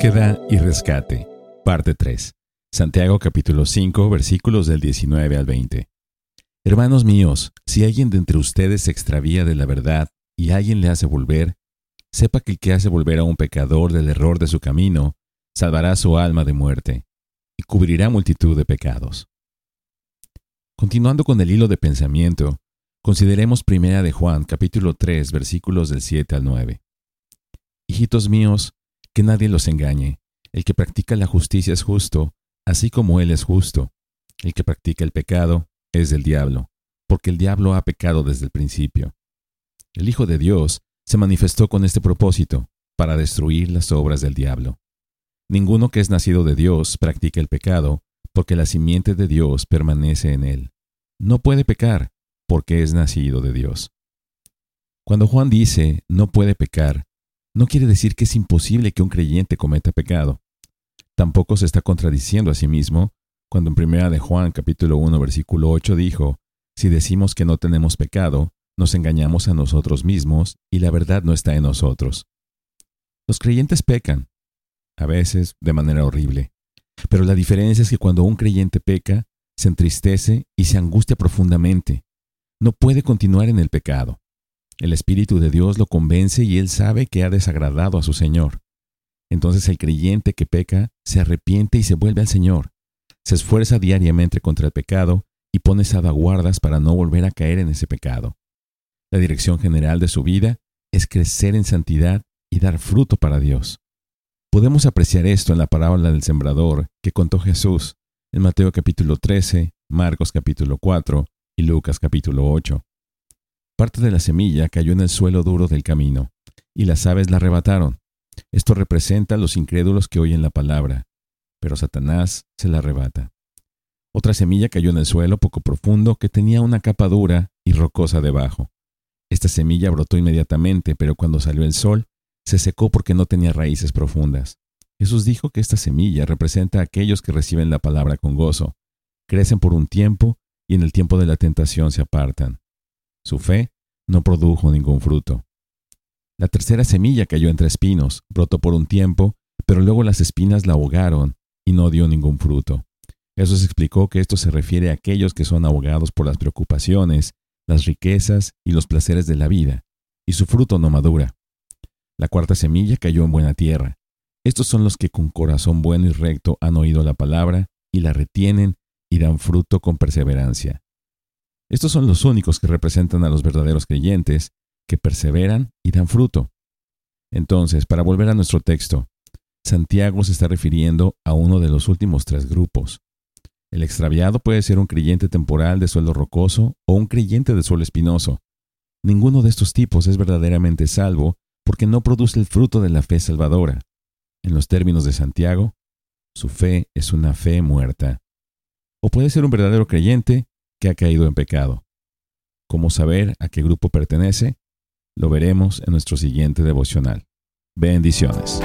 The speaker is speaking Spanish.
Búsqueda y rescate. Parte 3. Santiago capítulo 5 versículos del 19 al 20. Hermanos míos, si alguien de entre ustedes se extravía de la verdad y alguien le hace volver, sepa que el que hace volver a un pecador del error de su camino, salvará su alma de muerte y cubrirá multitud de pecados. Continuando con el hilo de pensamiento, consideremos primera de Juan capítulo 3 versículos del 7 al 9. Hijitos míos, que nadie los engañe. El que practica la justicia es justo, así como Él es justo. El que practica el pecado es del diablo, porque el diablo ha pecado desde el principio. El Hijo de Dios se manifestó con este propósito, para destruir las obras del diablo. Ninguno que es nacido de Dios practica el pecado, porque la simiente de Dios permanece en él. No puede pecar, porque es nacido de Dios. Cuando Juan dice no puede pecar, no quiere decir que es imposible que un creyente cometa pecado. Tampoco se está contradiciendo a sí mismo cuando en primera de Juan capítulo 1 versículo 8 dijo, si decimos que no tenemos pecado, nos engañamos a nosotros mismos y la verdad no está en nosotros. Los creyentes pecan, a veces de manera horrible, pero la diferencia es que cuando un creyente peca, se entristece y se angustia profundamente. No puede continuar en el pecado. El Espíritu de Dios lo convence y él sabe que ha desagradado a su Señor. Entonces el creyente que peca se arrepiente y se vuelve al Señor. Se esfuerza diariamente contra el pecado y pone salvaguardas para no volver a caer en ese pecado. La dirección general de su vida es crecer en santidad y dar fruto para Dios. Podemos apreciar esto en la parábola del sembrador que contó Jesús en Mateo capítulo 13, Marcos capítulo 4 y Lucas capítulo 8. Parte de la semilla cayó en el suelo duro del camino, y las aves la arrebataron. Esto representa a los incrédulos que oyen la palabra, pero Satanás se la arrebata. Otra semilla cayó en el suelo poco profundo que tenía una capa dura y rocosa debajo. Esta semilla brotó inmediatamente, pero cuando salió el sol, se secó porque no tenía raíces profundas. Jesús dijo que esta semilla representa a aquellos que reciben la palabra con gozo, crecen por un tiempo y en el tiempo de la tentación se apartan. Su fe no produjo ningún fruto. La tercera semilla cayó entre espinos, brotó por un tiempo, pero luego las espinas la ahogaron y no dio ningún fruto. Jesús explicó que esto se refiere a aquellos que son ahogados por las preocupaciones, las riquezas y los placeres de la vida, y su fruto no madura. La cuarta semilla cayó en buena tierra. Estos son los que con corazón bueno y recto han oído la palabra y la retienen y dan fruto con perseverancia. Estos son los únicos que representan a los verdaderos creyentes, que perseveran y dan fruto. Entonces, para volver a nuestro texto, Santiago se está refiriendo a uno de los últimos tres grupos. El extraviado puede ser un creyente temporal de suelo rocoso o un creyente de suelo espinoso. Ninguno de estos tipos es verdaderamente salvo porque no produce el fruto de la fe salvadora. En los términos de Santiago, su fe es una fe muerta. O puede ser un verdadero creyente que ha caído en pecado. ¿Cómo saber a qué grupo pertenece? Lo veremos en nuestro siguiente devocional. Bendiciones.